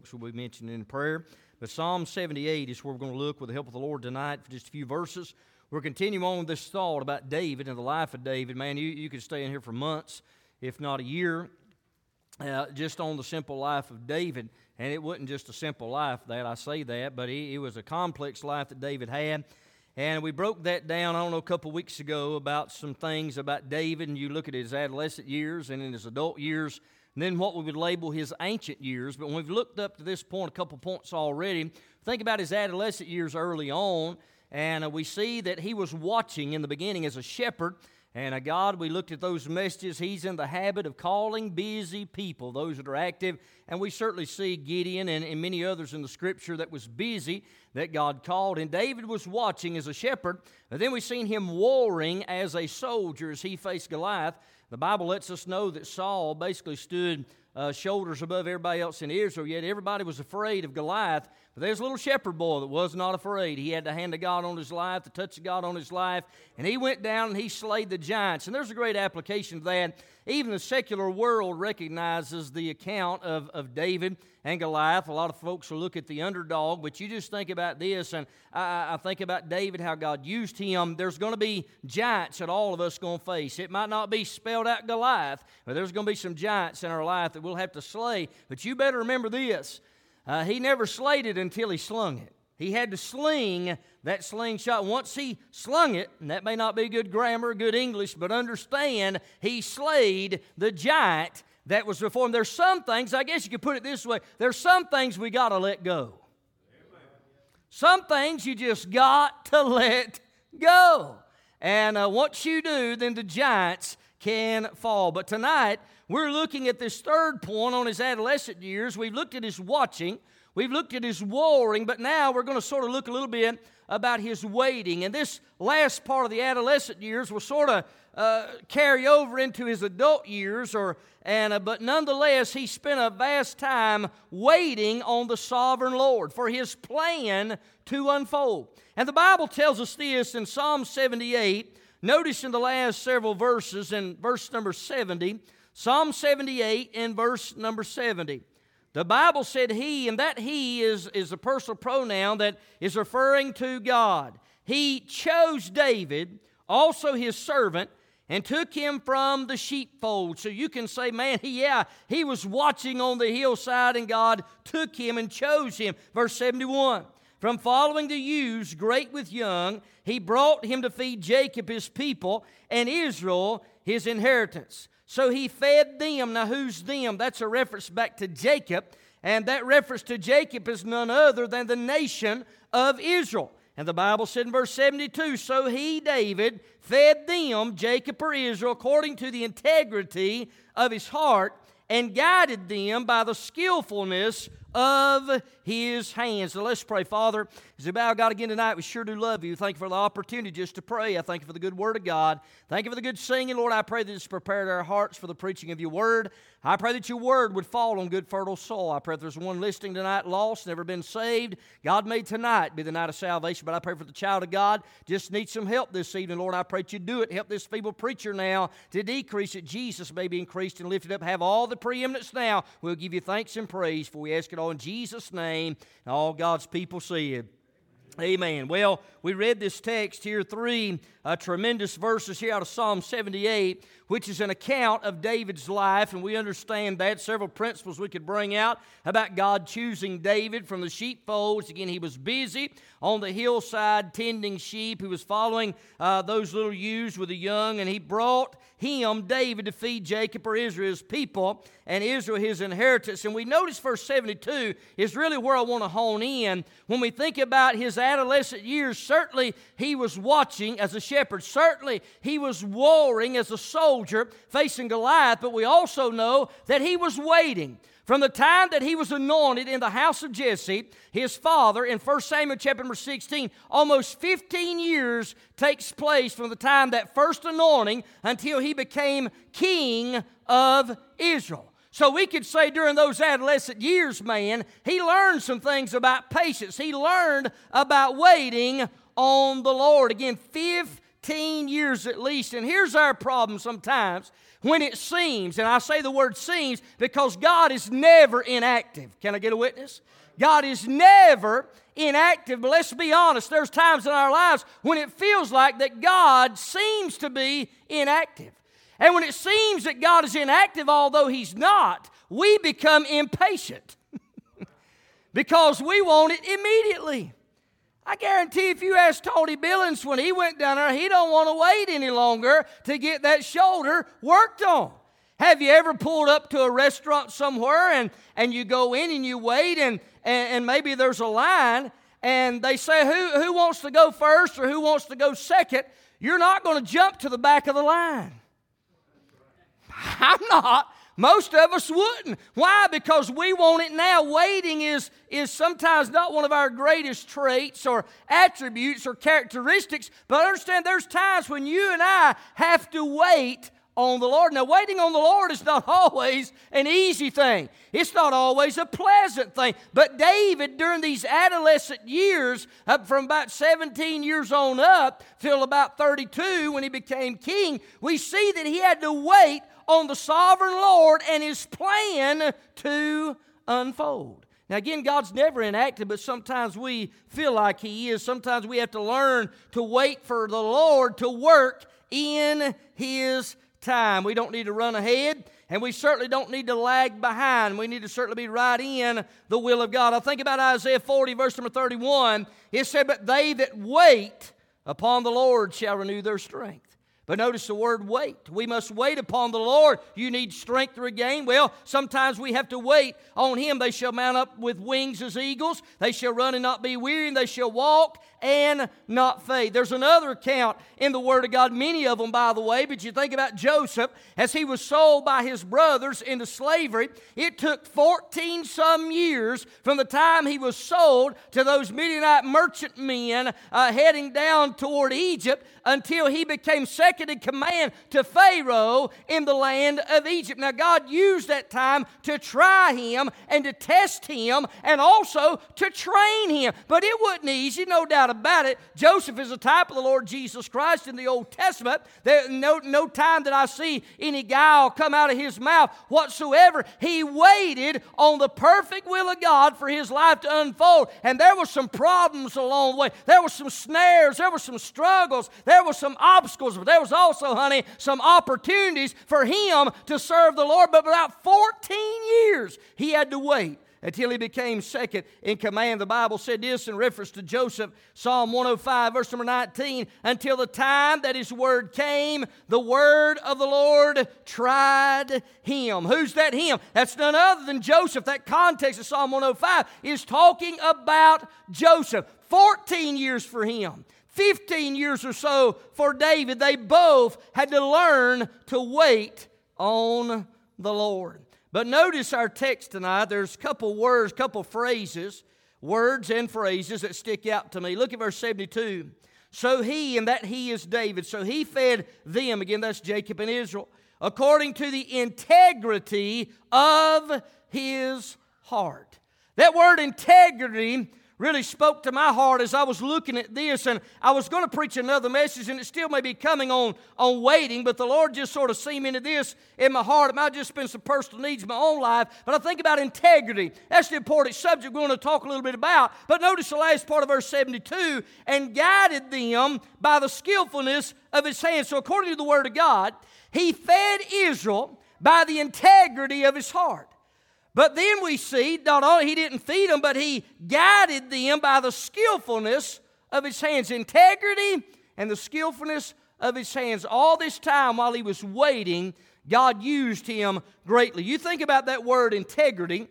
folks will be mentioned in prayer. But Psalm 78 is where we're going to look with the help of the Lord tonight for just a few verses. We're continuing on this thought about David and the life of David. Man, you, you could stay in here for months, if not a year, uh, just on the simple life of David. And it wasn't just a simple life that I say that, but it, it was a complex life that David had. And we broke that down, I don't know, a couple weeks ago about some things about David. And you look at his adolescent years and in his adult years, and then what we would label his ancient years. But when we've looked up to this point, a couple points already, think about his adolescent years early on, and uh, we see that he was watching in the beginning as a shepherd. And uh, God, we looked at those messages. He's in the habit of calling busy people, those that are active. And we certainly see Gideon and, and many others in the scripture that was busy that God called. And David was watching as a shepherd. And then we've seen him warring as a soldier as he faced Goliath. The Bible lets us know that Saul basically stood uh, shoulders above everybody else in Israel, yet everybody was afraid of Goliath. But there's a little shepherd boy that was not afraid. He had the hand of God on his life, the touch of God on his life, and he went down and he slayed the giants. And there's a great application of that. Even the secular world recognizes the account of, of David and Goliath. A lot of folks will look at the underdog, but you just think about this, and I, I think about David, how God used him. There's going to be giants that all of us going to face. It might not be spelled out Goliath, but there's going to be some giants in our life that we'll have to slay. But you better remember this uh, he never slayed it until he slung it. He had to sling that slingshot. Once he slung it, and that may not be good grammar, good English, but understand, he slayed the giant that was before him. There's some things, I guess you could put it this way there's some things we got to let go. Some things you just got to let go. And uh, once you do, then the giants can fall. But tonight, we're looking at this third point on his adolescent years. We've looked at his watching, we've looked at his warring, but now we're going to sort of look a little bit about his waiting. And this last part of the adolescent years will sort of uh, carry over into his adult years, or and uh, but nonetheless, he spent a vast time waiting on the sovereign Lord for his plan to unfold. And the Bible tells us this in Psalm 78 Notice in the last several verses, in verse number 70, Psalm 78 and verse number 70. The Bible said he, and that he is, is a personal pronoun that is referring to God. He chose David, also his servant, and took him from the sheepfold. So you can say, man, yeah, he was watching on the hillside, and God took him and chose him. Verse 71 From following the ewes, great with young, he brought him to feed Jacob his people, and Israel his inheritance. So he fed them. Now, who's them? That's a reference back to Jacob. And that reference to Jacob is none other than the nation of Israel. And the Bible said in verse 72 So he, David, fed them, Jacob or Israel, according to the integrity of his heart, and guided them by the skillfulness of his hands. So let's pray. Father, as we bow God again tonight, we sure do love you. Thank you for the opportunity just to pray. I thank you for the good word of God. Thank you for the good singing. Lord, I pray that it's prepared our hearts for the preaching of your word. I pray that your word would fall on good, fertile soil. I pray if there's one listening tonight lost, never been saved, God may tonight be the night of salvation. But I pray for the child of God, just needs some help this evening. Lord, I pray that you do it. Help this feeble preacher now to decrease that Jesus may be increased and lifted up. Have all the preeminence now. We'll give you thanks and praise, for we ask it in Jesus' name. And all God's people see it. Amen. Well, we read this text here, three uh, tremendous verses here out of Psalm 78, which is an account of David's life, and we understand that. Several principles we could bring out about God choosing David from the sheepfolds. Again, he was busy on the hillside tending sheep. He was following uh, those little ewes with the young, and he brought him, David, to feed Jacob or Israel's people and Israel his inheritance. And we notice verse 72 is really where I want to hone in. When we think about his adolescent years, certainly he was watching as a shepherd. Certainly he was warring as a soldier facing Goliath, but we also know that he was waiting. From the time that he was anointed in the house of Jesse, his father, in 1 Samuel chapter number 16, almost 15 years takes place from the time that first anointing until he became king of Israel. So we could say during those adolescent years, man, he learned some things about patience. He learned about waiting on the Lord. Again, 15 years at least. And here's our problem sometimes when it seems, and I say the word seems because God is never inactive. Can I get a witness? God is never inactive, but let's be honest, there's times in our lives when it feels like that God seems to be inactive. And when it seems that God is inactive, although He's not, we become impatient because we want it immediately. I guarantee if you ask Tony Billings when he went down there, he don't want to wait any longer to get that shoulder worked on. Have you ever pulled up to a restaurant somewhere and, and you go in and you wait and, and, and maybe there's a line and they say who, who wants to go first or who wants to go second? You're not going to jump to the back of the line. I'm not. Most of us wouldn't. Why? Because we want it now. Waiting is, is sometimes not one of our greatest traits or attributes or characteristics, but understand there's times when you and I have to wait on the Lord. Now, waiting on the Lord is not always an easy thing, it's not always a pleasant thing. But David, during these adolescent years, up from about 17 years on up till about 32 when he became king, we see that he had to wait on the sovereign Lord and his plan to unfold. Now, again, God's never inactive, but sometimes we feel like He is. Sometimes we have to learn to wait for the Lord to work in His time. We don't need to run ahead, and we certainly don't need to lag behind. We need to certainly be right in the will of God. I think about Isaiah 40, verse number 31. It said, But they that wait upon the Lord shall renew their strength. But notice the word wait. We must wait upon the Lord. You need strength to regain. Well, sometimes we have to wait on Him. They shall mount up with wings as eagles. They shall run and not be weary, and they shall walk and not faint. There's another account in the Word of God, many of them, by the way, but you think about Joseph as he was sold by his brothers into slavery. It took 14 some years from the time he was sold to those Midianite merchant men uh, heading down toward Egypt until he became second in command to Pharaoh in the land of Egypt. Now, God used that time to try him and to test him and also to train him. But it wasn't easy, no doubt doubt about it. Joseph is a type of the Lord Jesus Christ in the Old Testament. There no, no time that I see any guile come out of his mouth whatsoever. He waited on the perfect will of God for his life to unfold. And there were some problems along the way. There were some snares, there were some struggles, there were some obstacles, but there was also, honey, some opportunities for him to serve the Lord. But about 14 years he had to wait until he became second in command. The Bible said this in reference to Joseph, Psalm 105, verse number 19, until the time that his word came, the word of the Lord tried him. Who's that him? That's none other than Joseph. That context of Psalm 105 is talking about Joseph. 14 years for him. 15 years or so for David. They both had to learn to wait on the Lord. But notice our text tonight, there's a couple words, couple phrases, words and phrases that stick out to me. Look at verse 72. So he, and that he is David, so he fed them, again, that's Jacob and Israel, according to the integrity of his heart. That word integrity really spoke to my heart as I was looking at this. And I was going to preach another message, and it still may be coming on, on waiting, but the Lord just sort of cemented this in my heart. It might have just been some personal needs in my own life, but I think about integrity. That's the important subject we're going to talk a little bit about. But notice the last part of verse 72 and guided them by the skillfulness of his hands. So, according to the word of God, he fed Israel by the integrity of his heart. But then we see not only he didn't feed them, but he guided them by the skillfulness of his hands, integrity and the skillfulness of his hands. All this time while he was waiting, God used him greatly. You think about that word integrity.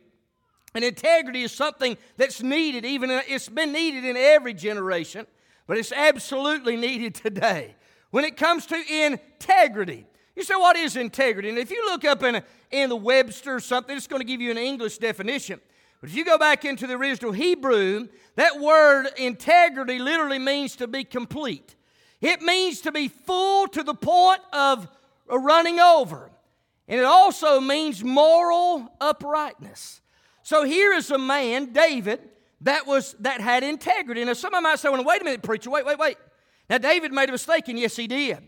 And integrity is something that's needed, even it's been needed in every generation, but it's absolutely needed today. When it comes to integrity, you say, what is integrity? And if you look up in, in the Webster or something, it's going to give you an English definition. But if you go back into the original Hebrew, that word integrity literally means to be complete. It means to be full to the point of running over. And it also means moral uprightness. So here is a man, David, that was that had integrity. Now somebody might say, well, wait a minute, preacher, wait, wait, wait. Now David made a mistake, and yes, he did.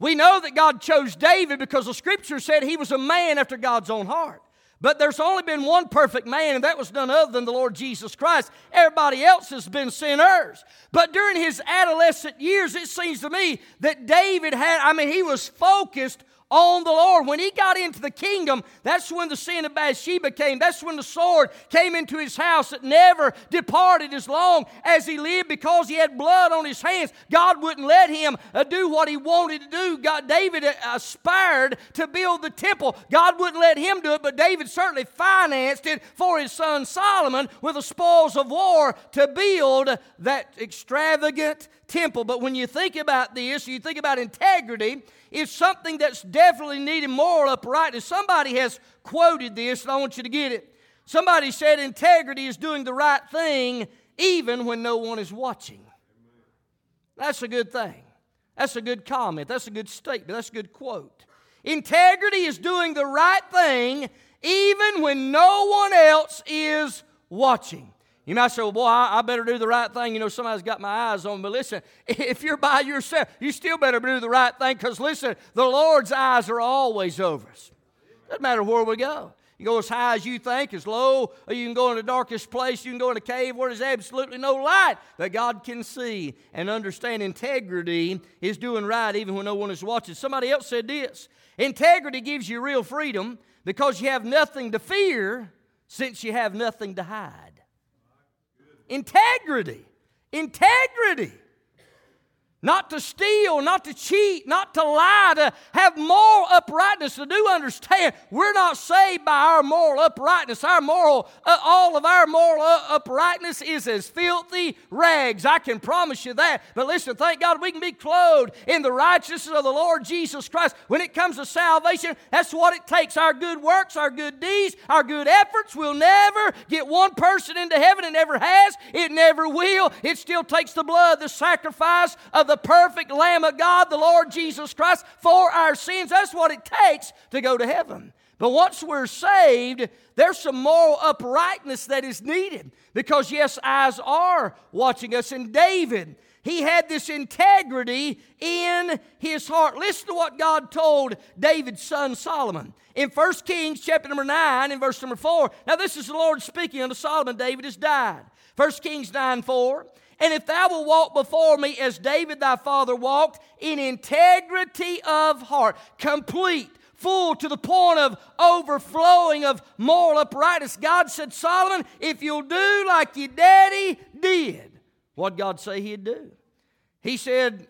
We know that God chose David because the scripture said he was a man after God's own heart. But there's only been one perfect man, and that was none other than the Lord Jesus Christ. Everybody else has been sinners. But during his adolescent years, it seems to me that David had, I mean, he was focused on the Lord. When he got into the kingdom, that's when the sin of Bathsheba came. That's when the sword came into his house that never departed as long as he lived because he had blood on his hands. God wouldn't let him uh, do what he wanted to do. God, David uh, aspired to build the temple. God wouldn't let him do it, but David certainly financed it for his son Solomon with the spoils of war to build that extravagant temple. But when you think about this, you think about integrity, it's something that's definitely needed moral uprightness. Somebody has quoted this, and I want you to get it. Somebody said integrity is doing the right thing even when no one is watching. That's a good thing. That's a good comment. That's a good statement. That's a good quote. Integrity is doing the right thing even when no one else is watching. You might say, well, boy, I, I, better do the right thing. You know, somebody's got my eyes on me. But listen, if you're by yourself, you still better do the right thing because, listen, the Lord's eyes are always over us. Doesn't matter where we go. You go as high as you think, as low, or you can go in the darkest place. You can go in a cave where there's absolutely no light that God can see and understand. Integrity is doing right even when no one is watching. Somebody else said this Integrity gives you real freedom because you have nothing to fear since you have nothing to hide. Integrity. Integrity. Not to steal, not to cheat, not to lie, to have moral uprightness. To do understand, we're not saved by our moral uprightness. Our moral, uh, all of our moral uh, uprightness is as filthy rags. I can promise you that. But listen, thank God we can be clothed in the righteousness of the Lord Jesus Christ. When it comes to salvation, that's what it takes. Our good works, our good deeds, our good efforts will never get one person into heaven. It never has. It never will. It still takes the blood, the sacrifice of the perfect Lamb of God, the Lord Jesus Christ, for our sins. That's what it takes to go to heaven. But once we're saved, there's some moral uprightness that is needed because, yes, eyes are watching us. And David, he had this integrity in his heart. Listen to what God told David's son Solomon. In 1 Kings chapter number 9 and verse number 4. Now, this is the Lord speaking unto Solomon. David has died. 1 Kings 9 4. And if thou wilt walk before me as David thy father walked, in integrity of heart, complete, full to the point of overflowing of moral uprightness. God said, Solomon, if you'll do like your daddy did, what God say he'd do? He said,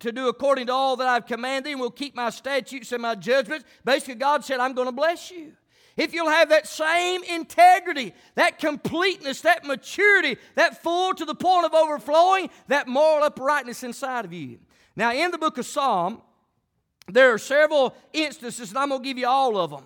to do according to all that I've commanded, and will keep my statutes and my judgments. Basically, God said, I'm going to bless you. If you'll have that same integrity, that completeness, that maturity, that full to the point of overflowing, that moral uprightness inside of you. Now, in the book of Psalm, there are several instances, and I'm going to give you all of them.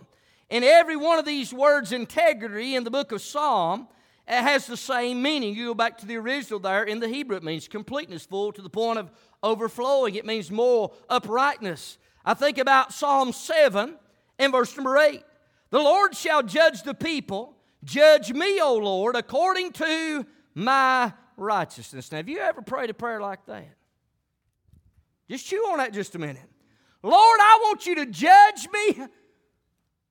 And every one of these words, integrity, in the book of Psalm, uh, has the same meaning. You go back to the original there in the Hebrew, it means completeness, full to the point of overflowing. It means moral uprightness. I think about Psalm 7 and verse number 8. The Lord shall judge the people. Judge me, O Lord, according to my righteousness. Now, have you ever prayed a prayer like that? Just chew on that just a minute. Lord, I want you to judge me,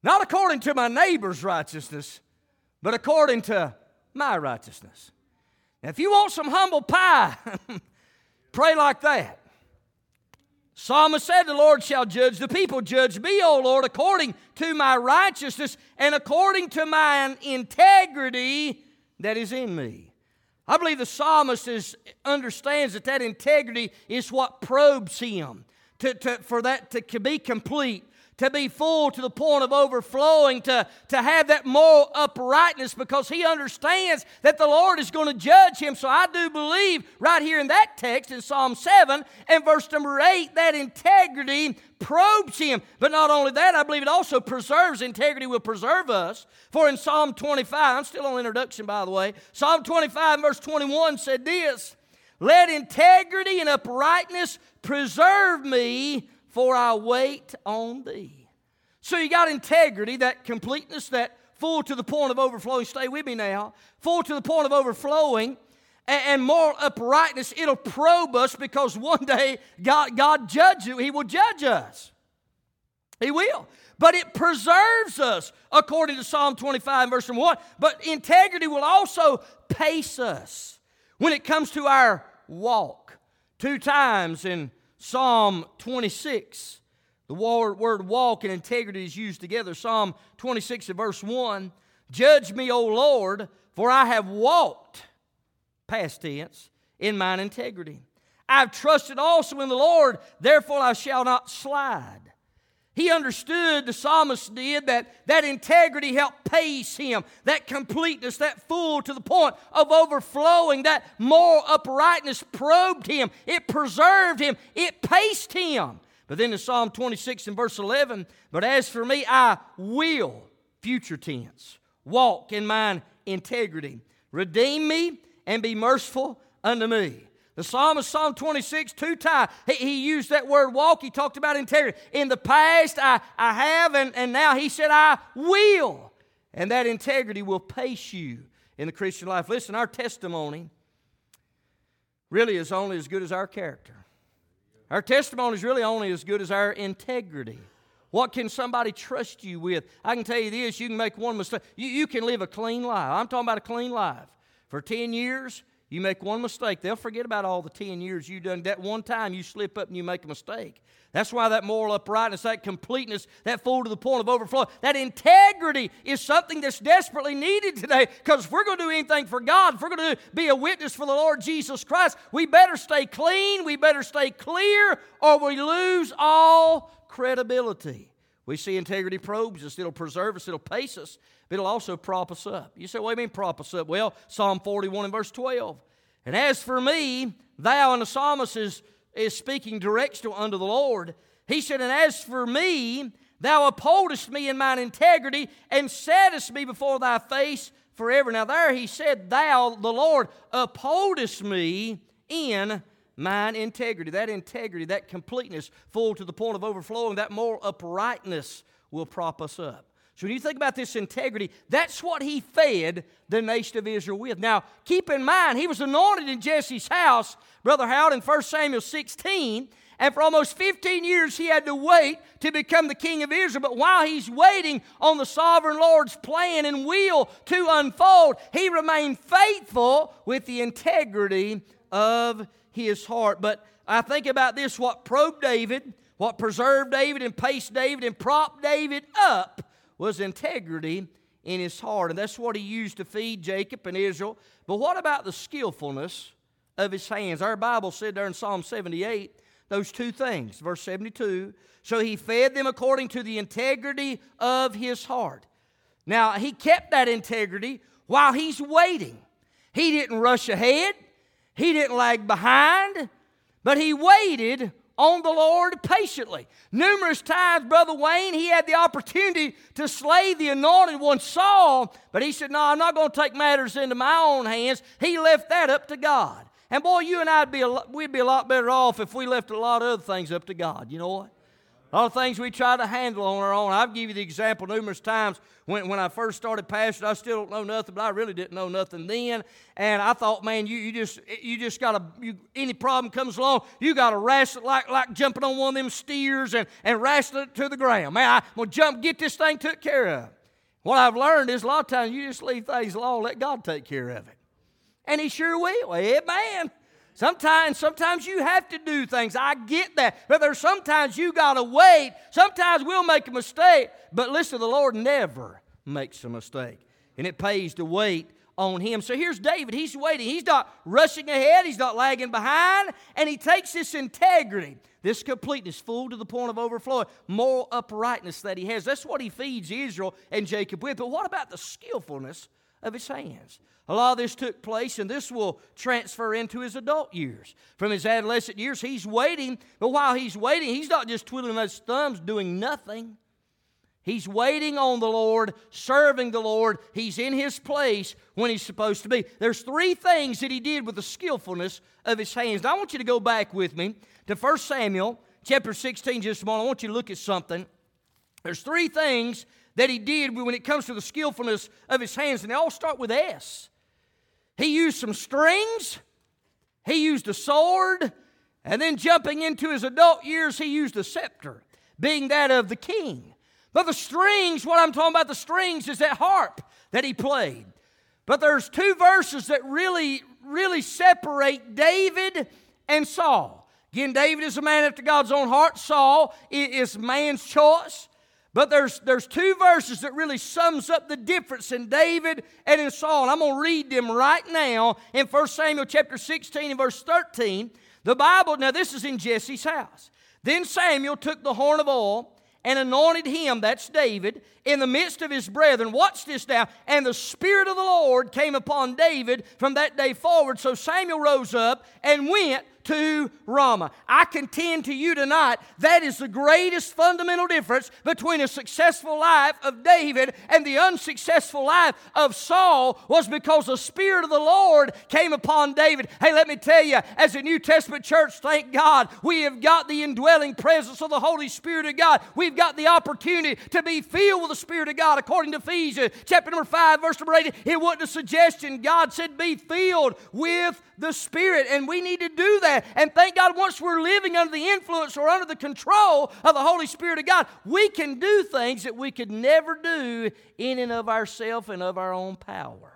not according to my neighbor's righteousness, but according to my righteousness. Now, if you want some humble pie, pray like that. Psalmist said, The Lord shall judge the people. Judge me, O Lord, according to my righteousness and according to my integrity that is in me. I believe the psalmist is, understands that that integrity is what probes him to, to, for that to be complete, to be full to the point of overflowing, to, to have that moral uprightness because he understands that the Lord is going to judge him. So I do believe right here in that text in Psalm 7 and verse number 8 that integrity probes him. But not only that, I believe it also preserves. Integrity will preserve us. For in Psalm 25, I'm still on introduction by the way, Psalm 25 verse 21 said this Let integrity and uprightness preserve me for I wait on thee. So you got integrity, that completeness, that full to the point of overflowing. Stay with me now. Full to the point of overflowing and moral uprightness. It'll probe us because one day God, God judge you. He will judge us. He will. But it preserves us, according to Psalm 25, verse 1. But integrity will also pace us when it comes to our walk. Two times in Psalm 26. The word walk and integrity is used together. Psalm 26 and verse 1 Judge me, O Lord, for I have walked, past tense, in mine integrity. I've trusted also in the Lord, therefore I shall not slide. He understood, the psalmist did, that that integrity helped pace him, that completeness, that full to the point of overflowing, that moral uprightness probed him, it preserved him, it paced him. But then in Psalm 26 and verse 11, but as for me, I will, future tense, walk in mine integrity. Redeem me and be merciful unto me. The psalmist, Psalm 26, two times, he, he, used that word walk. He talked about integrity. In the past, I, I have, and, and now he said, I will. And that integrity will pace you in the Christian life. Listen, our testimony really is only as good as our character. Our testimony is really only as good as our integrity. What can somebody trust you with? I can tell you this you can make one mistake. You, you can live a clean life. I'm talking about a clean life. For 10 years, you make one mistake, they'll forget about all the 10 years you've done. That one time you slip up and you make a mistake. That's why that moral uprightness, that completeness, that full to the point of overflow, that integrity is something that's desperately needed today. Because if we're going to do anything for God, if we're going to be a witness for the Lord Jesus Christ, we better stay clean, we better stay clear, or we lose all credibility. We see integrity probes us, it'll preserve us, it'll pace us but it'll also prop us up. You say, what do you mean prop us up? Well, Psalm 41 and verse 12. And as for me, thou, and the psalmist is, is speaking direct unto the Lord. He said, And as for me, thou upholdest me in mine integrity, and settest me before thy face forever. Now, there he said, Thou, the Lord, upholdest me in mine integrity. That integrity, that completeness, full to the point of overflowing, that moral uprightness will prop us up. So when you think about this integrity, that's what he fed the nation of Israel with. Now, keep in mind, he was anointed in Jesse's house, Brother Howard, in 1 Samuel 16. And for almost 15 years, he had to wait to become the king of Israel. But while he's waiting on the sovereign Lord's plan and will to unfold, he remained faithful with the integrity of his heart. But I think about this what probed David, what preserved David and paced David and propped David up was integrity in his heart. And that's what he used to feed Jacob and Israel. But what about the skillfulness of his hands? Our Bible said there in Psalm 78 those two things. Verse 72 So he fed them according to the integrity of his heart. Now, he kept that integrity while he's waiting. He didn't rush ahead, he didn't lag behind, but he waited on the Lord patiently. Numerous times, Brother Wayne, he had the opportunity to slay the anointed one, Saul, but he said, No, I'm not going to take matters into my own hands. He left that up to God. And boy, you and I'd be a, we'd be a lot better off if we left a lot of other things up to God. You know what? A lot of things we try to handle on our own. I've given you the example numerous times when, when I first started pastoring. I still don't know nothing, but I really didn't know nothing then. And I thought, man, you, you just you just got to, any problem comes along, you got to wrestle it like, like jumping on one of them steers and, and wrestle it to the ground. Man, I'm to jump, get this thing took care of. What I've learned is a lot of times you just leave things alone, let God take care of it. And He sure will. Amen. Sometimes, sometimes you have to do things. I get that. But there's sometimes you gotta wait. Sometimes we'll make a mistake. But listen, the Lord never makes a mistake. And it pays to wait on him. So here's David. He's waiting. He's not rushing ahead. He's not lagging behind. And he takes this integrity, this completeness, full to the point of overflowing, moral uprightness that he has. That's what he feeds Israel and Jacob with. But what about the skillfulness of his hands? A lot of this took place, and this will transfer into his adult years. From his adolescent years, he's waiting, but while he's waiting, he's not just twiddling his thumbs doing nothing. He's waiting on the Lord, serving the Lord. He's in his place when he's supposed to be. There's three things that he did with the skillfulness of his hands. Now, I want you to go back with me to 1 Samuel chapter 16 just a moment. I want you to look at something. There's three things that he did when it comes to the skillfulness of his hands, and they all start with S. He used some strings, he used a sword, and then jumping into his adult years, he used a scepter, being that of the king. But the strings, what I'm talking about, the strings is that harp that he played. But there's two verses that really, really separate David and Saul. Again, David is a man after God's own heart. Saul is man's choice. But there's, there's two verses that really sums up the difference in David and in Saul. And I'm going to read them right now in 1 Samuel chapter 16 and verse 13. The Bible, now this is in Jesse's house. Then Samuel took the horn of oil and anointed him, that's David, in the midst of his brethren. Watch this now. And the Spirit of the Lord came upon David from that day forward. So Samuel rose up and went to Ramah. I contend to you tonight that is the greatest fundamental difference between a successful life of David and the unsuccessful life of Saul was because the Spirit of the Lord came upon David. Hey, let me tell you, as a New Testament church, thank God, we have got the indwelling presence of the Holy Spirit of God. We've got the opportunity to be filled with the Spirit of God according to Ephesians chapter number 5, verse number 8. It wasn't a suggestion. God said, be filled with the Spirit, and we need to do that. And thank God, once we're living under the influence or under the control of the Holy Spirit of God, we can do things that we could never do in and of ourselves and of our own power.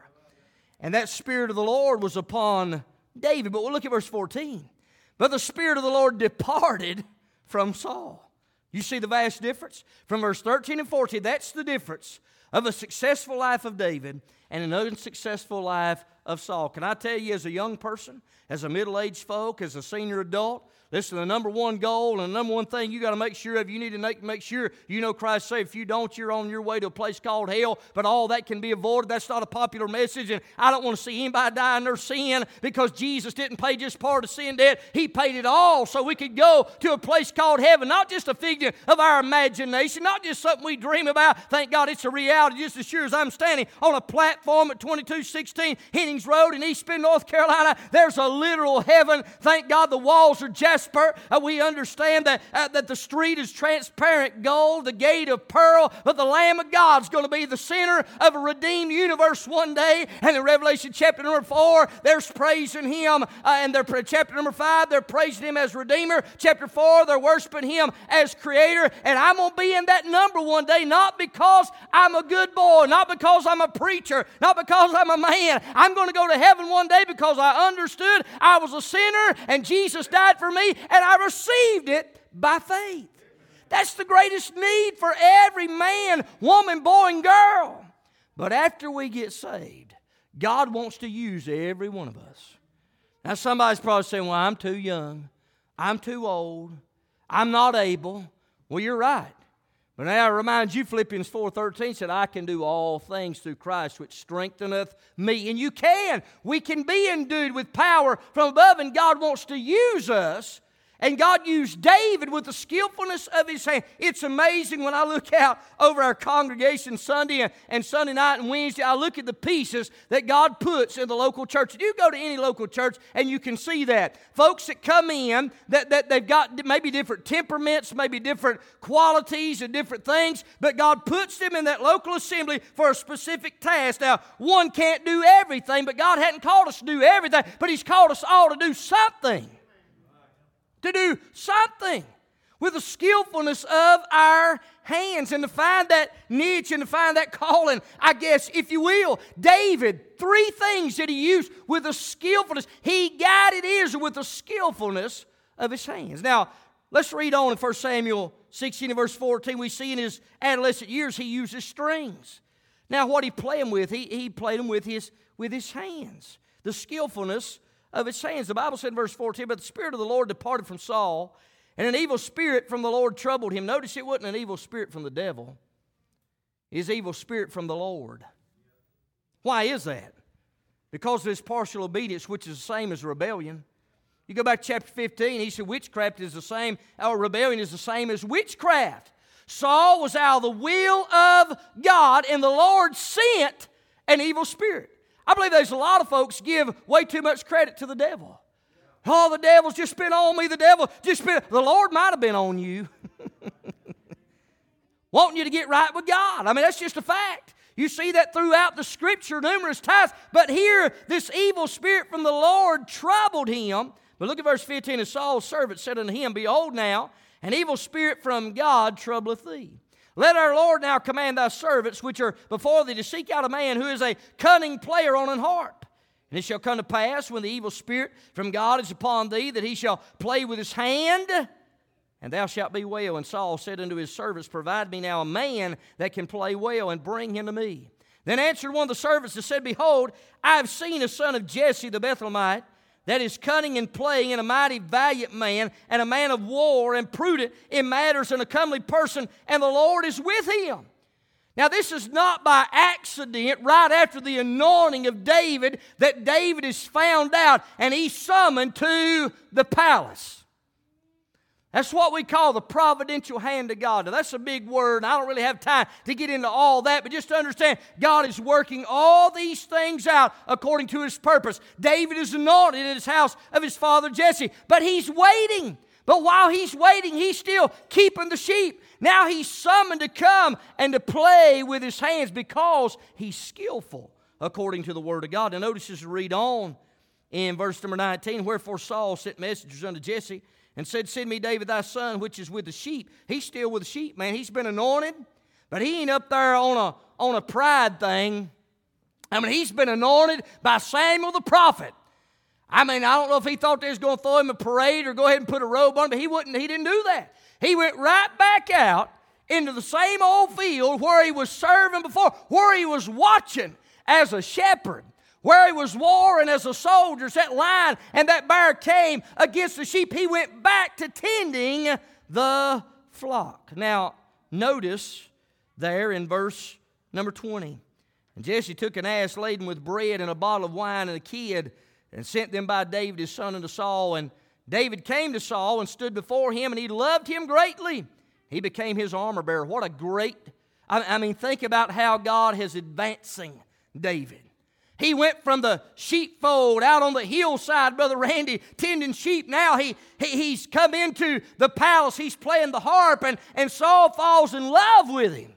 And that Spirit of the Lord was upon David. But we'll look at verse 14. But the Spirit of the Lord departed from Saul. You see the vast difference? From verse 13 and 14, that's the difference of a successful life of David and an unsuccessful life of Saul. Can I tell you, as a young person, as a middle aged folk, as a senior adult, Listen, the number one goal and the number one thing you got to make sure of, you need to make, make sure you know Christ saved. If you don't, you're on your way to a place called hell. But all that can be avoided. That's not a popular message. And I don't want to see anybody die in their sin because Jesus didn't pay just part of sin debt. He paid it all so we could go to a place called heaven. Not just a figure of our imagination, not just something we dream about. Thank God it's a reality just as sure as I'm standing on a platform at 2216 Hennings Road in East Bend, North Carolina. There's a literal heaven. Thank God the walls are just Uh, we understand that, uh, that the street is transparent gold, the gate of pearl, but the Lamb of God's going to be the center of a redeemed universe one day. And in Revelation chapter number 4, they're praising Him. Uh, and they're, chapter number 5, they're praising Him as Redeemer. Chapter 4, they're worshiping Him as Creator. And I'm going to be in that number one day, not because I'm a good boy, not because I'm a preacher, not because I'm a man. I'm going to go to heaven one day because I understood I was a sinner and Jesus died for and I received it by faith. That's the greatest need for every man, woman, boy, and girl. But after we get saved, God wants to use every one of us. Now, somebody's probably saying, Well, I'm too young. I'm too old. I'm not able. Well, you're right. But now I remind you, Philippians 4.13 said, I can do all things through Christ which strengtheneth me. And you can. We can be endued with power from above, and God wants to use us and God used David with the skillfulness of his hand. It's amazing when I look out over our congregation Sunday and, and Sunday night and Wednesday, I look at the pieces that God puts in the local church. You go to any local church and you can see that. Folks that come in, that, that they've got maybe different temperaments, maybe different qualities and different things, but God puts them in that local assembly for a specific task. Now, one can't do everything, but God hadn't called us to do everything, but He's called us all to do something to do something with the skillfulness of our hands and to find that niche and to find that calling, I guess, if you will. David, three things that he used with the skillfulness. He guided Israel with the skillfulness of his hands. Now, let's read on in 1 Samuel 16 and verse 14. We see in his adolescent years he uses strings. Now, what he played them with, he, he played them with his, with his hands. The skillfulness of his hands. The Bible said in verse 14, But the Spirit of the Lord departed from Saul, and an evil spirit from the Lord troubled him. Notice it wasn't an evil spirit from the devil, it's evil spirit from the Lord. Why is that? Because of his partial obedience, which is the same as rebellion. You go back to chapter 15, he said witchcraft is the same, or rebellion is the same as witchcraft. Saul was out of the will of God, and the Lord sent an evil spirit. I believe there's a lot of folks give way too much credit to the devil. Oh, the devil's just been on me. The devil just been. The Lord might have been on you, wanting you to get right with God. I mean, that's just a fact. You see that throughout the scripture numerous times. But here, this evil spirit from the Lord troubled him. But look at verse 15. And Saul's servant said unto him, Behold, now, an evil spirit from God troubleth thee. Let our Lord now command thy servants which are before thee to seek out a man who is a cunning player on an harp. And it shall come to pass when the evil spirit from God is upon thee that he shall play with his hand, and thou shalt be well. And Saul said unto his servants, Provide me now a man that can play well, and bring him to me. Then answered one of the servants and said, Behold, I have seen a son of Jesse the Bethlehemite that is cunning and playing, and a mighty valiant man, and a man of war, and prudent in matters, and a comely person, and the Lord is with him. Now, this is not by accident, right after the anointing of David, that David is found out and he's summoned to the palace. That's what we call the providential hand of God. Now, that's a big word, I don't really have time to get into all that, but just to understand, God is working all these things out according to his purpose. David is anointed in his house of his father Jesse, but he's waiting. But while he's waiting, he's still keeping the sheep. Now he's summoned to come and to play with his hands because he's skillful according to the word of God. Now, notice as read on in verse number 19, wherefore Saul sent messengers unto Jesse and said, Send me David thy son, which is with the sheep. He's still with the sheep, man. He's been anointed, but he ain't up there on a, on a pride thing. I mean, he's been anointed by Samuel the prophet. I mean, I don't know if he thought they was going to throw him a parade or go ahead and put a robe on, but he wouldn't. He didn't do that. He went right back out into the same old field where he was serving before, where he was watching as a shepherd where he was warring as a soldier, that lion and that bear came against the sheep, he went back to tending the flock. Now, notice there in verse number 20. And Jesse took an ass laden with bread and a bottle of wine and a kid and sent them by David his son unto Saul. And David came to Saul and stood before him, and he loved him greatly. He became his armor bearer. What a great, I mean, think about how God is advancing David. He went from the sheepfold out on the hillside, Brother Randy, tending sheep. Now he, he, he's come into the palace. He's playing the harp, and, and Saul falls in love with him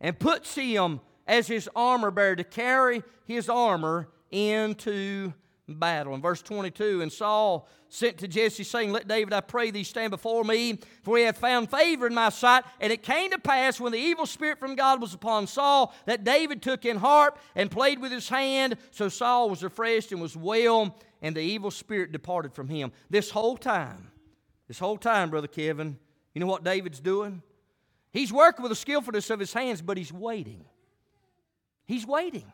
and puts him as his armor bearer to carry his armor into battle. In verse 22, and Saul sent to Jesse, saying, Let David, I pray thee, stand before me, for he hath found favor in my sight. And it came to pass, when the evil spirit from God was upon Saul, that David took in harp and played with his hand. So Saul was refreshed and was well, and the evil spirit departed from him. This whole time, this whole time, Brother Kevin, you know what David's doing? He's working with the skillfulness of his hands, but he's waiting. He's waiting.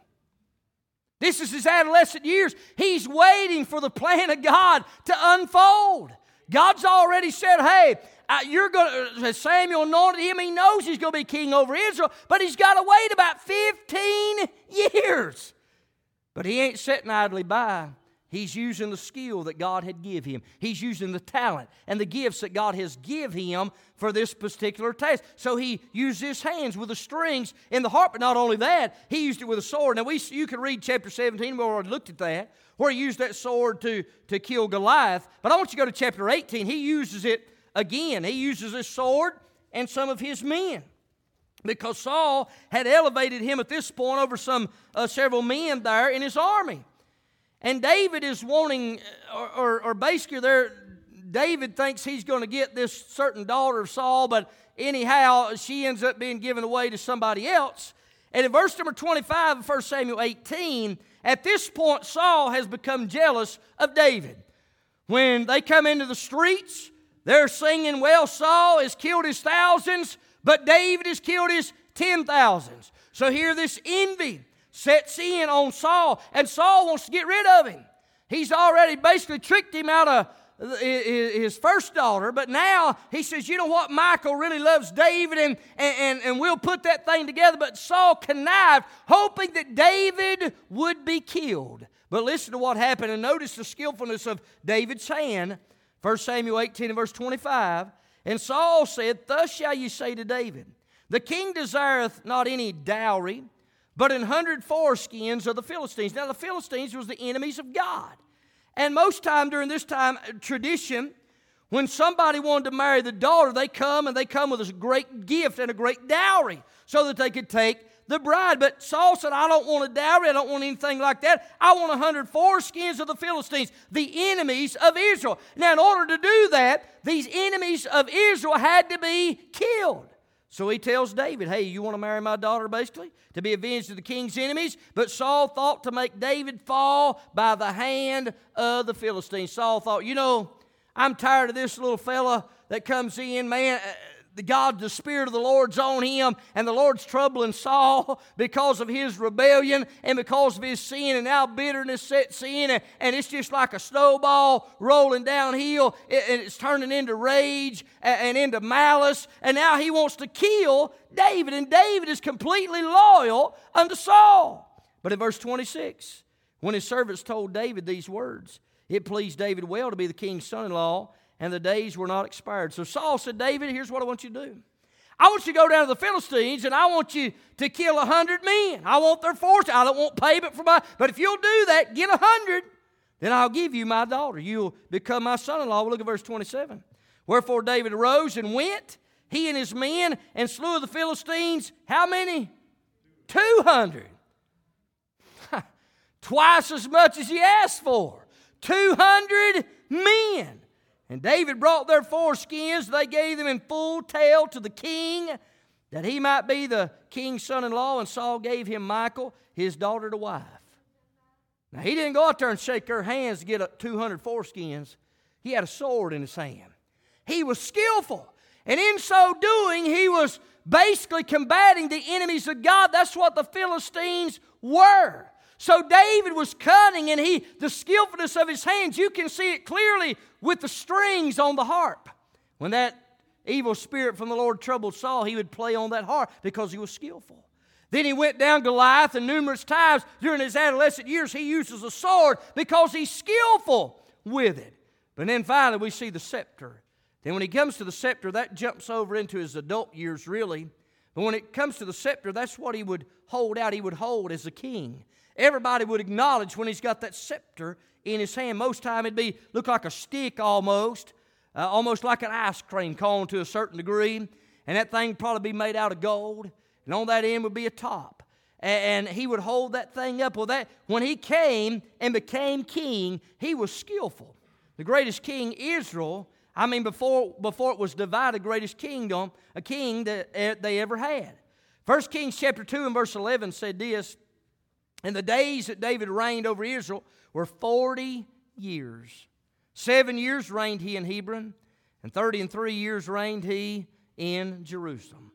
This is his adolescent years. He's waiting for the plan of God to unfold. God's already said, hey, uh, you're going to, Samuel anointed him. He knows he's going to be king over Israel, but he's got to wait about 15 years. But he ain't sitting idly by. He's using the skill that God had give him. He's using the talent and the gifts that God has give him for this particular task. So he used his hands with the strings in the harp, but not only that, he used it with a sword. Now we you can read chapter 17, we already looked at that, where he used that sword to, to kill Goliath. But I want you to go to chapter 18. He uses it again. He uses his sword and some of his men because Saul had elevated him at this point over some uh, several men there in his army. And David is wanting, or, or, or basically, there, David thinks he's going to get this certain daughter of Saul, but anyhow, she ends up being given away to somebody else. And in verse number 25 of 1 Samuel 18, at this point, Saul has become jealous of David. When they come into the streets, they're singing, Well, Saul has killed his thousands, but David has killed his ten thousands. So here, this envy sets in on Saul, and Saul wants to get rid of him. He's already basically tricked him out of his first daughter, but now he says, You know what? Michal really loves David, and, and, and we'll put that thing together. But Saul connived, hoping that David would be killed. But listen to what happened, and notice the skillfulness of David's hand. 1 Samuel 18 and verse 25. And Saul said, Thus shall you say to David, The king desireth not any dowry but an hundred foreskins of the Philistines. Now, the Philistines was the enemies of God. And most time during this time, uh, tradition, when somebody wanted to marry the daughter, they come and they come with a great gift and a great dowry so that they could take the bride. But Saul said, I don't want a dowry. I don't want anything like that. I want a hundred foreskins of the Philistines, the enemies of Israel. Now, in order to do that, these enemies of Israel had to be killed. So he tells David, Hey, you want to marry my daughter, basically, to be avenged of the king's enemies? But Saul thought to make David fall by the hand of the Philistines. Saul thought, You know, I'm tired of this little fella that comes in, man the God, the Spirit of the Lord's on him, and the Lord's troubling Saul because of his rebellion and because of his sin, and now bitterness sets in, and, and it's just like a snowball rolling downhill, and it's turning into rage and, and into malice, and now he wants to kill David, and David is completely loyal unto Saul. But in verse 26, when his servants told David these words, it pleased David well to be the king's son in law and the days were not expired. So Saul said, David, here's what I want you to do. I want you to go down to the Philistines and I want you to kill a hundred men. I want their force. I don't want payment for my, but if you'll do that, get a hundred, then I'll give you my daughter. You'll become my son in law. We'll look at verse 27. Wherefore David arose and went, he and his men, and slew the Philistines. How many? 200. Twice as much as he asked for. 200 men. And David brought their foreskins. They gave them in full tale to the king that he might be the king's son in law. And Saul gave him Michal, his daughter, to wife. Now, he didn't go out there and shake her hands to get 200 foreskins. He had a sword in his hand. He was skillful. And in so doing, he was basically combating the enemies of God. That's what the Philistines were. So David was cunning and he the skillfulness of his hands, you can see it clearly with the strings on the harp. When that evil spirit from the Lord troubled Saul, he would play on that harp because he was skillful. Then he went down Goliath, and numerous times during his adolescent years, he uses a sword because he's skillful with it. But then finally, we see the scepter. Then, when he comes to the scepter, that jumps over into his adult years, really. But when it comes to the scepter, that's what he would hold out. He would hold as a king. Everybody would acknowledge when he's got that scepter in his hand. Most time it'd be look like a stick almost, uh, almost like an ice cream cone to a certain degree. And that thing probably be made out of gold. And on that end would be a top. And he would hold that thing up. Well, that when he came and became king, he was skillful. The greatest king, Israel, I mean, before, before it was divided, greatest kingdom, a king that eh, they ever had. First Kings chapter 2 and verse 11 said this, In the days that David reigned over Israel were 40 years. Seven years reigned he in Hebron, and 30 and three years reigned he in Jerusalem.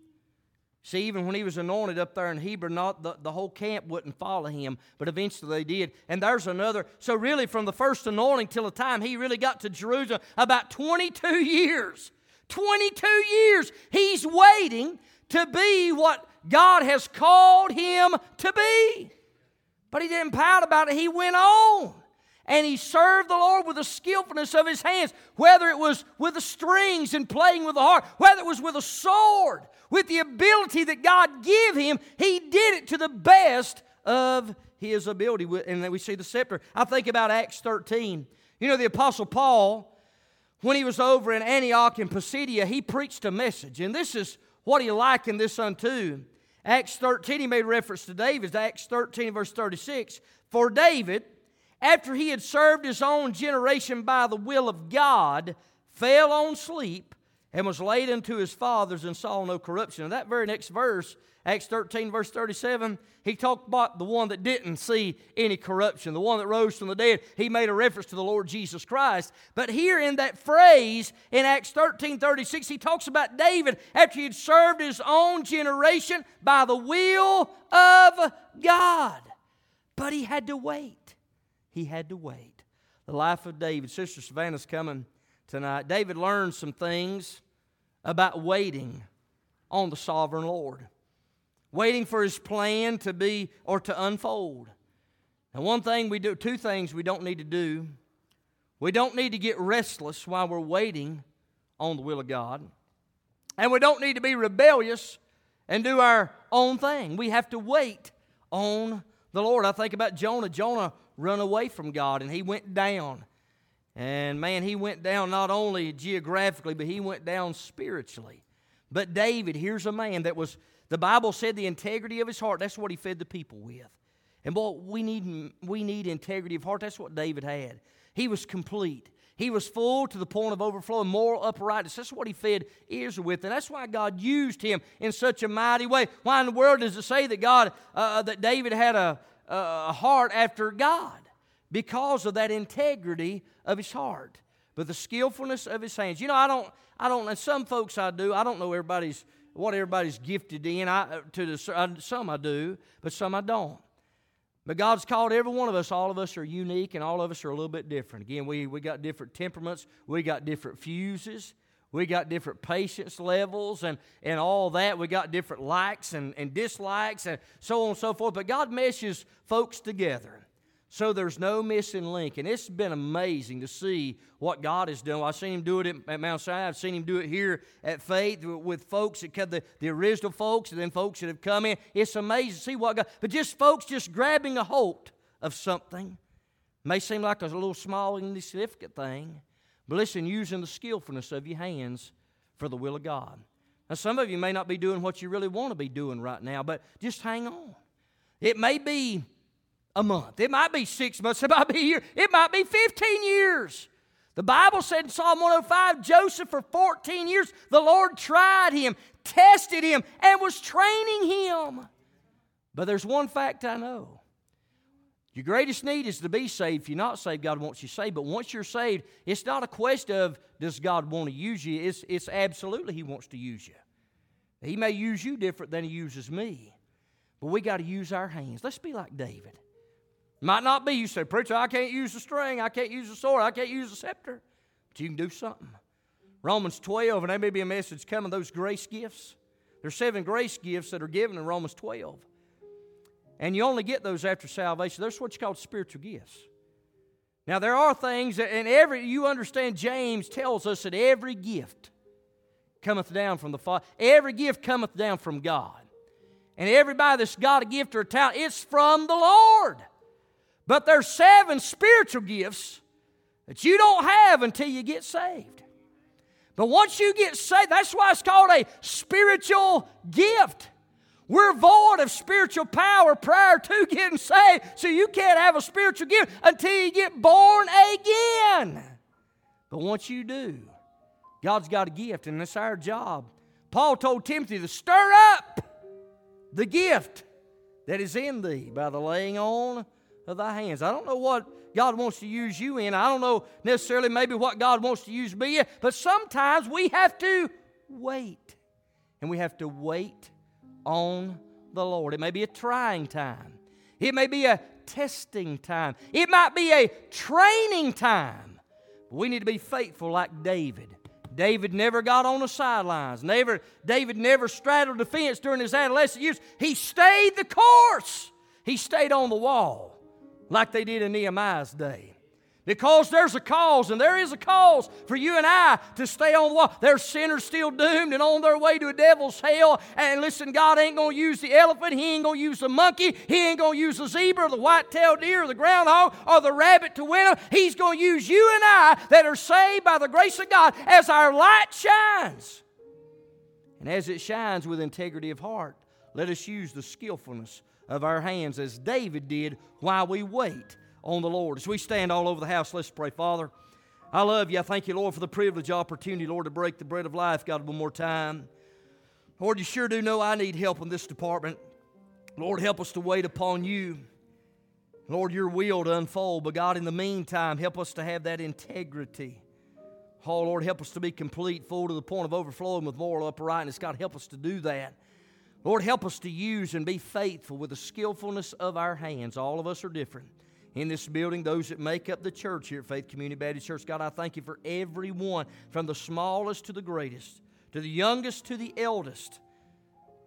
See, even when he was anointed up there in Hebron, not the, the whole camp wouldn't follow him, but eventually they did. And there's another. So, really, from the first anointing till the time he really got to Jerusalem, about 22 years. 22 years. He's waiting to be what God has called him to be. But he didn't pout about it, he went on and he served the Lord with the skillfulness of his hands, whether it was with the strings and playing with the harp, whether it was with a sword, with the ability that God gave him, he did it to the best of his ability. And then we see the scepter. I think about Acts 13. You know, the Apostle Paul, when he was over in Antioch and Pisidia, he preached a message. And this is what he likened this unto. Acts 13, he made reference to David. Acts 13, verse 36. For David, after he had served his own generation by the will of God, fell on sleep and was laid unto his fathers and saw no corruption. And that very next verse, Acts 13, verse 37, he talked about the one that didn't see any corruption, the one that rose from the dead. He made a reference to the Lord Jesus Christ. But here in that phrase in Acts 13, 36, he talks about David after he had served his own generation by the will of God. But he had to wait. He had to wait. The life of David. Sister Savannah's coming tonight. David learned some things about waiting on the sovereign Lord, waiting for his plan to be or to unfold. And one thing we do, two things we don't need to do. We don't need to get restless while we're waiting on the will of God. And we don't need to be rebellious and do our own thing. We have to wait on the Lord. I think about Jonah. Jonah run away from God, and he went down. And man, he went down not only geographically, but he went down spiritually. But David, here's a man that was, the Bible said the integrity of his heart, that's what he fed the people with. And boy, we need, we need integrity of heart. That's what David had. He was complete. He was full to the point of overflowing moral uprightness. That's what he fed Israel with, and that's why God used him in such a mighty way. Why in the world does it say that God, uh, that David had a, a heart after God because of that integrity of his heart, but the skillfulness of his hands. You know, I don't, I don't, and some folks I do, I don't know everybody's what everybody's gifted in. I, uh, to the, uh, some I do, but some I don't. But God's called every one of us. All of us are unique, and all of us are a little bit different. Again, we, we got different temperaments, we got different fuses, we got different patience levels and, and all that. We got different likes and, and dislikes and so on and so forth. But God meshes folks together. So there's no missing link. And it's been amazing to see what God has done. I've seen Him do it at Mount Sinai. I've seen Him do it here at Faith with folks that the, the original folks and then folks that have come in. It's amazing to see what God, but just folks just grabbing a hold of something. May seem like a little small, and insignificant thing, but listen, using the skillfulness of your hands for the will of God. Now, some of you may not be doing what you really want to be doing right now, but just hang on. It may be a month, it might be six months, it might be a year, it might be 15 years. The Bible said in Psalm 105 Joseph, for 14 years, the Lord tried him, tested him, and was training him. But there's one fact I know your greatest need is to be saved. If you're not saved, God wants you saved. But once you're saved, it's not a question of does God want to use you? It's, it's absolutely He wants to use you. He may use you different than He uses me. But we got to use our hands. Let's be like David. Might not be, you say, Preacher, I can't use the string, I can't use the sword, I can't use the scepter. But you can do something. Romans 12, and there may be a message coming, those grace gifts. There's seven grace gifts that are given in Romans 12. And you only get those after salvation. There's what's called spiritual gifts. Now, there are things, that, and every, you understand, James tells us that every gift, cometh down from the Father. Every gift cometh down from God. And everybody that's got a gift or a talent, it's from the Lord. But there's seven spiritual gifts that you don't have until you get saved. But once you get saved, that's why it's called a spiritual gift. We're void of spiritual power prior to getting saved, so you can't have a spiritual gift until you get born again. But once you do, God's got a gift, and it's our job. Paul told Timothy to stir up the gift that is in thee by the laying on of thy hands. I don't know what God wants to use you in. I don't know necessarily maybe what God wants to use me in, but sometimes we have to wait. And we have to wait on the Lord. It may be a trying time, it may be a testing time, it might be a training time. We need to be faithful like David. David never got on the sidelines. Never, David never straddled the fence during his adolescent years. He stayed the course. He stayed on the wall like they did in Nehemiah's day. Because there's a cause, and there is a cause for you and I to stay on the wall. There's sinners still doomed and on their way to a devil's hell. And listen, God ain't going to use the elephant. He ain't going to use the monkey. He ain't going to use the zebra, the white-tailed deer, or the groundhog, or the rabbit to win them. He's going to use you and I that are saved by the grace of God as our light shines. And as it shines with integrity of heart, let us use the skillfulness of our hands as David did while we wait on the Lord. As we stand all over the house, let's pray. Father, I love you. I thank you, Lord, for the privilege, opportunity, Lord, to break the bread of life, God, one more time. Lord, you sure do know I need help in this department. Lord, help us to wait upon you. Lord, your will to unfold, but God, in the meantime, help us to have that integrity. Oh, Lord, help us to be complete, full to the point of overflowing with moral uprightness. God, help us to do that. Lord, help us to use and be faithful with the skillfulness of our hands. All of us are different in this building, those that make up the church here at Faith Community Baptist Church. God, I thank you for everyone, from the smallest to the greatest, to the youngest to the eldest.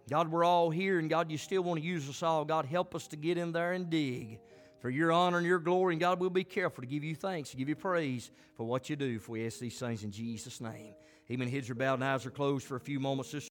God, we're all here, and God, you still want to use us all. God, help us to get in there and dig for your honor and your glory. And God, we'll be careful to give you thanks, to give you praise for what you do. For we ask these things in Jesus' name. Amen. Heads are bowed and eyes are closed for a few moments.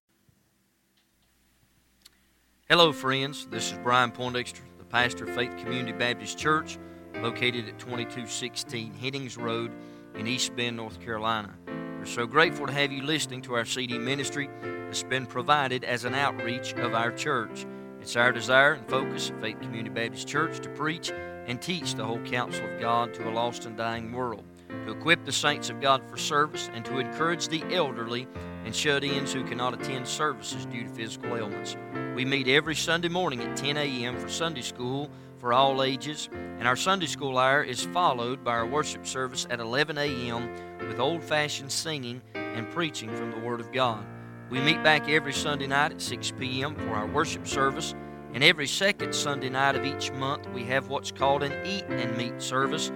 Hello, friends. This is Brian Poindexter the pastor of Faith Community Baptist Church, located at 2216 Headings Road in East Bend, North Carolina. We're so grateful to have you listening to our CD ministry that's been provided as an outreach of our church. It's our desire and focus at Faith Community Baptist Church to preach and teach the whole counsel of God to a lost and dying world, to equip the saints of God for service, and to encourage the elderly and shut ins who cannot attend services due to physical ailments. We meet every Sunday morning at 10 a.m. for Sunday school for all ages, and our Sunday school hour is followed by our worship service at 11 a.m. with old fashioned singing and preaching from the Word of God. We meet back every Sunday night at 6 p.m. for our worship service, and every second Sunday night of each month we have what's called an Eat and Meet service.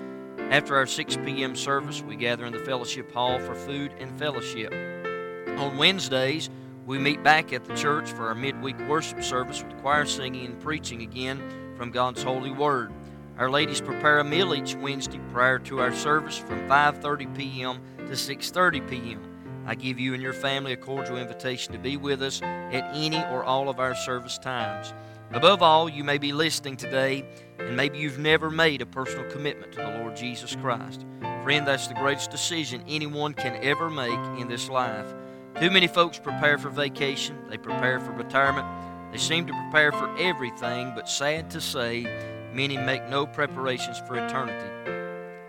After our 6 p.m. service, we gather in the fellowship hall for food and fellowship. On Wednesdays, we meet back at the church for our midweek worship service with choir singing and preaching again from God's holy word. Our ladies prepare a meal each Wednesday prior to our service from 5:30 p.m. to 6:30 p.m. I give you and your family a cordial invitation to be with us at any or all of our service times. Above all, you may be listening today and maybe you've never made a personal commitment to the Lord Jesus Christ. Friend, that's the greatest decision anyone can ever make in this life. Too many folks prepare for vacation, they prepare for retirement, they seem to prepare for everything, but sad to say, many make no preparations for eternity.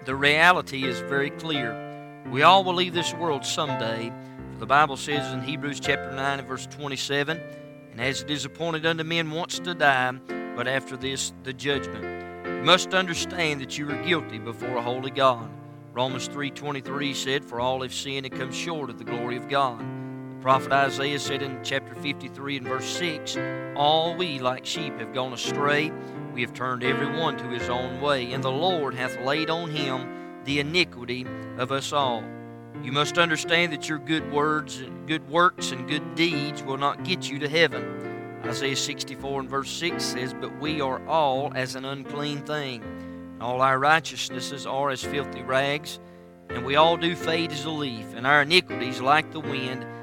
The reality is very clear. We all will leave this world someday. For the Bible says in Hebrews chapter 9 and verse 27, And as it is appointed unto men once to die, but after this the judgment. You must understand that you are guilty before a holy God. Romans 3.23 said, For all have sinned and come short of the glory of God. Prophet Isaiah said in chapter 53 and verse 6, All we like sheep have gone astray. We have turned every one to his own way, and the Lord hath laid on him the iniquity of us all. You must understand that your good words, good works, and good deeds will not get you to heaven. Isaiah 64 and verse 6 says, But we are all as an unclean thing all our righteousnesses are as filthy rags, and we all do fade as a leaf, and our iniquities, like the wind,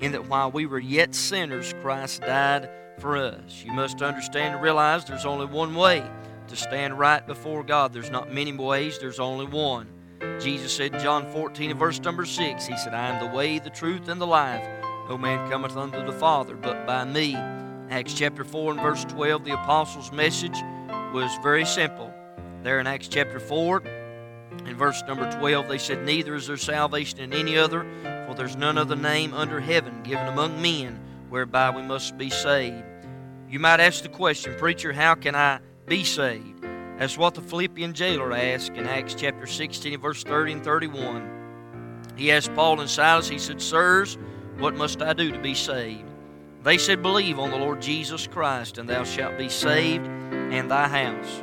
in that while we were yet sinners, Christ died for us. You must understand and realize there's only one way to stand right before God. There's not many ways, there's only one. Jesus said in John 14 and verse number 6, He said, I am the way, the truth, and the life. No man cometh unto the Father but by me. Acts chapter 4 and verse 12, the apostles' message was very simple. There in Acts chapter 4, in verse number 12, they said, Neither is there salvation in any other, for there's none other name under heaven given among men whereby we must be saved. You might ask the question, Preacher, how can I be saved? That's what the Philippian jailer asked in Acts chapter 16, verse 30 and 31. He asked Paul and Silas, he said, Sirs, what must I do to be saved? They said, Believe on the Lord Jesus Christ, and thou shalt be saved and thy house.